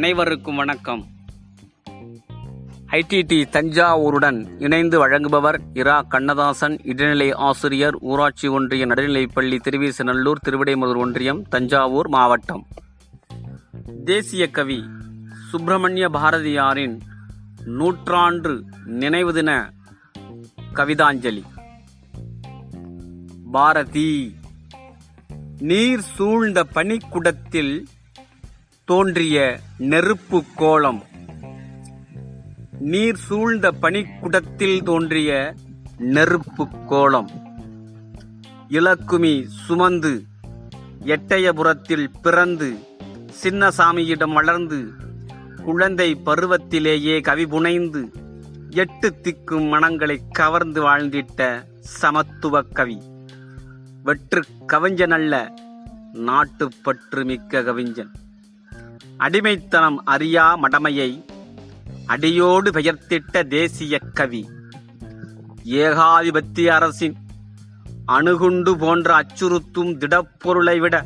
அனைவருக்கும் வணக்கம். ஐடிடி தஞ்சாவூருடன் இணைந்து வழங்குபவர் இரா கண்ணதாசன் இடைநிலை ஆசிரியர் ஊராட்சி ஒன்றிய நடுநிலைப்பள்ளி திருவிசநல்லூர் திருவிடைமுதூர் ஒன்றியம் தஞ்சாவூர் மாவட்டம். தேசிய கவி சுப்பிரமணிய பாரதியாரின் நூற்றாண்டு நினைவு தின கவிதாஞ்சலி. பாரதி நீர் சூழ்ந்த பனிக்குடத்தில் தோன்றிய நெருப்பு கோலம். நீர் சூழ்ந்த பனிக்குடத்தில் தோன்றிய நெருப்பு கோலம். இலக்குமி சுமந்து எட்டயபுரத்தில் பிறந்து சின்னசாமியிடம் வளர்ந்து குழந்தை பருவத்திலேயே கவி புனைந்து எட்டு திக்கும் மனங்களை கவர்ந்து வாழ்ந்திட்ட சமத்துவ கவி. வெற்று அல்ல நாட்டுப்பற்று மிக்க கவிஞன். அடிமைத்தனம் அறியா மடமையை அடியோடு பெயர்த்திட்ட தேசிய கவி. ஏகாதிபத்திய அரசின் அணுகுண்டு போன்ற அச்சுறுத்தும் திடப்பொருளை விட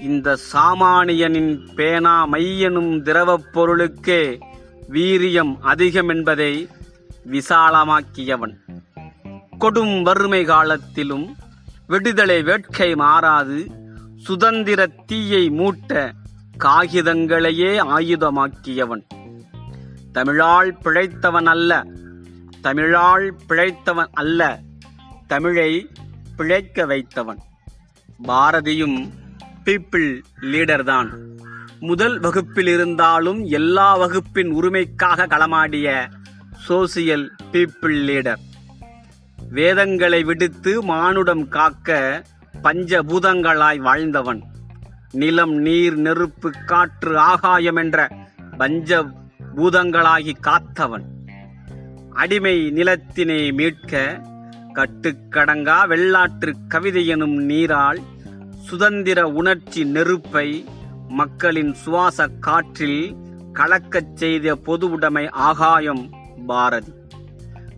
இந்த சாமானியனின் பேனா மையனும் திரவப் பொருளுக்கே வீரியம் அதிகம் என்பதை விசாலமாக்கியவன். கொடும் வறுமை காலத்திலும் விடுதலை வேட்கை மாறாது சுதந்திர தீயை மூட்ட காகிதங்களையே ஆயுதமாக்கியவன். தமிழால் பிழைத்தவன் அல்ல தமிழால் பிழைத்தவன் அல்ல தமிழை பிழைக்க வைத்தவன். பாரதியும் பீப்பிள் லீடர் தான். முதல் வகுப்பில் இருந்தாலும் எல்லா வகுப்பின் உரிமைக்காக களமாடிய சோசியல் பீப்பிள் லீடர். வேதங்களை விடுத்து மானுடம் காக்க பஞ்சபூதங்களாய் வாழ்ந்தவன். நிலம் நீர் நெருப்பு காற்று ஆகாயம் என்ற பஞ்ச பூதங்களாகி காத்தவன். அடிமை நிலத்தினை மீட்க கட்டுக்கடங்கா வெள்ளாற்று கவிதை எனும் நீரால் சுதந்திர உணர்ச்சி நெருப்பை மக்களின் சுவாச காற்றில் கலக்கச் செய்த பொதுவுடைமை ஆகாயம் பாரதி.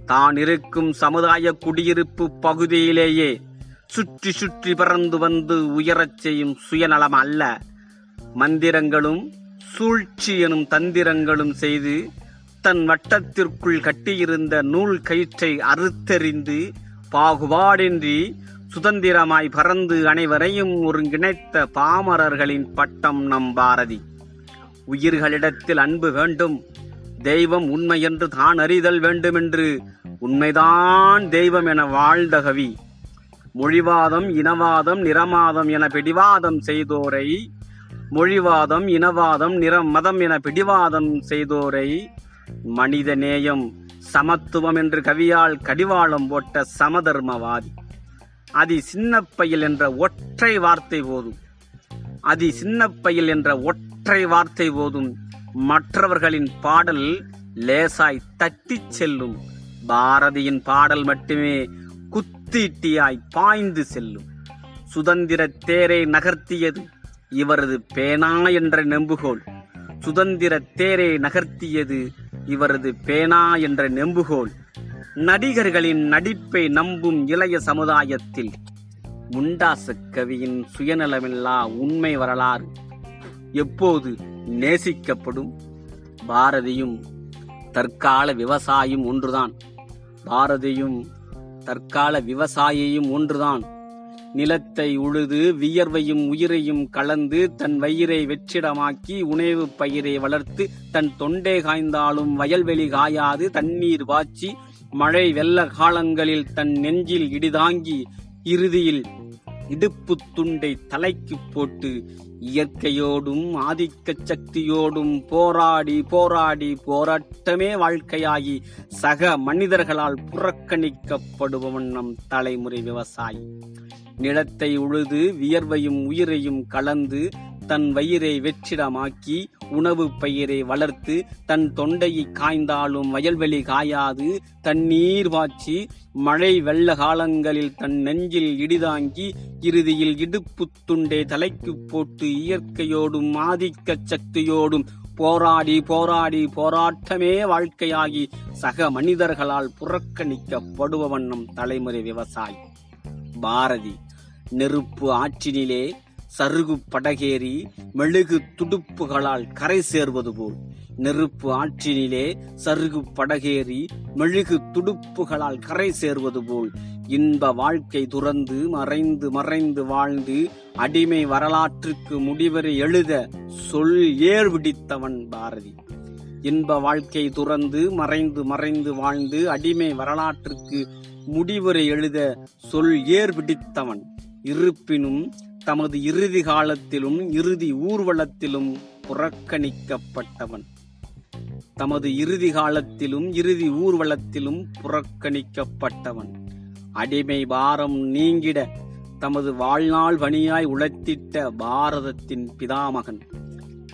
தான் இருக்கும் சமுதாய குடியிருப்பு பகுதியிலேயே சுற்றி சுற்றி பறந்து வந்து உயரச் செய்யும் சுயநலம் அல்ல. மந்திரங்களும் சூழ்ச்சி எனும் தந்திரங்களும் செய்து தன் வட்டத்திற்குள் கட்டியிருந்த நூல் கயிற்றை அறுத்தெறிந்து பாகுபாடின்றி சுதந்திரமாய் பறந்து அனைவரையும் ஒருங்கிணைத்த பாமரர்களின் பட்டம் நம் பாரதி. உயிர்களிடத்தில் அன்பு வேண்டும். தெய்வம் உண்மை என்று தான் அறிதல் வேண்டுமென்று உண்மைதான் தெய்வம் என வாழ்ந்த கவி. மொழிவாதம் இனவாதம் நிறமாதம் என பிடிவாதம் செய்தோரை மொழிவாதம் இனவாதம் நிறம் மதம் என பிடிவாதம் செய்தோரை மனித நேயம் சமத்துவம் என்று கவியால் கடிவாளம் போட்ட சமதர்மவாதி. அதி சின்னப்பையில் என்ற ஒற்றை வார்த்தை போதும். அதி சின்னப்பையில் என்ற ஒற்றை வார்த்தை போதும். மற்றவர்களின் பாடல் லேசாய் தட்டிச் செல்லும். பாரதியின் பாடல் மட்டுமே குத்தீட்டியாய் பாய்ந்து செல்லும். சுதந்திர தேரை நகர்த்தியது இவரது பேனா என்ற நெம்புகோல். சுதந்திர தேரை நகர்த்தியது இவரது பேனா என்ற நெம்புகோல். நடிகர்களின் நடிப்பை நம்பும் இளைய சமுதாயத்தில் முண்டாசு கவியின் சுயநலமில்லா உண்மை வரலாறு எப்போது நேசிக்கப்படும்? பாரதியும் தற்கால விவசாயம் ஒன்றுதான். பாரதியும் தற்கால விவசாயியும் ஒன்றுதான். நிலத்தை உழுது வியர்வையும் உயிரையும் கலந்து தன் வயிறை வெற்றிடமாக்கி உணவு பயிரை வளர்த்து தன் தொண்டை காய்ந்தாலும் வயல்வெளி காயாது தண்ணீர் பாய்ச்சி மழை வெள்ள காலங்களில் தன் நெஞ்சில் இடிதாங்கி இறுதியில் இடுப்பு துண்டை தலைக்கு போட்டு இயற்கையோடும் ஆதிக்க சக்தியோடும் போராடி போராடி போராட்டமே வாழ்க்கையாகி சக மனிதர்களால் புறக்கணிக்கப்படுபவன் நம் தலைமுறை விவசாயி. நிலத்தை உழுது வியர்வையும் உயிரையும் கலந்து தன் வயிறை வெற்றிடமாக்கி உணவு பயிரை வளர்த்து தன் தொண்டையை காய்ந்தாலும் வயல்வெளி காயாது. தண்ணீர் வாச்சி மழை வெள்ள காலங்களில் தன் நெஞ்சில் இடிதாங்கி இறுதியில் இடுப்பு துண்டை தலைக்கு போட்டு இயற்கையோடும் ஆதிக்க சக்தியோடும் போராடி போராடி போராட்டமே வாழ்க்கையாகி சக மனிதர்களால் புறக்கணிக்கப்படுபவன் நம் தலைமுறை விவசாயி. பாரதி நெருப்பு ஆற்றினிலே சருகு படகேறி மெழுகு துடுப்புகளால் கரை சேர்வது போல். நெருப்பு ஆற்றினிலே சருகு படகேறி மெழுகு துடுப்புகளால் கரை சேர்வது போல். இன்ப வாழ்க்கை துறந்து மறைந்து மறைந்து வாழ்ந்து அடிமை வரலாற்றுக்கு முடிவரை எழுத சொல் ஏர்விடித்தவன் பாரதி. இன்ப வாழ்க்கை துறந்து மறைந்து மறைந்து வாழ்ந்து அடிமை வரலாற்றுக்கு முடிவுரை எழுத சொல் ஏர் பிடித்தவன் இருப்பினும் தமது இறுதி காலத்திலும் இறுதி ஊர்வலத்திலும் புறக்கணிக்கப்பட்டவன். தமது இறுதி காலத்திலும் இறுதி ஊர்வலத்திலும் புறக்கணிக்கப்பட்டவன். அடிமை பாரம் நீங்கிட தமது வாழ்நாள் பணியாய் உழைத்திட்ட பாரதத்தின் பிதாமகன்.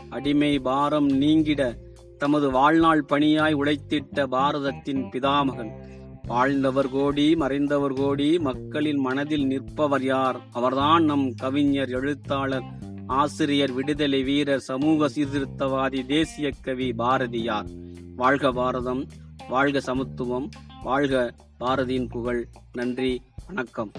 அடிமை பாரம் நீங்கிட தமது வாழ்நாள் பணியாய் உழைத்திட்ட பாரதத்தின் பிதாமகன். வாழ்ந்தவர் கோடி மறைந்தவர் கோடி மக்களின் மனதில் நிற்பவர் யார்? அவர்தான் நம் கவிஞர் எழுத்தாளர் ஆசிரியர் விடுதலை வீரர் சமூக சீர்திருத்தவாதி தேசிய கவி பாரதியார் வாழ்க பாரதம் வாழ்க சமத்துவம் வாழ்க பாரதியின் புகழ். நன்றி வணக்கம்.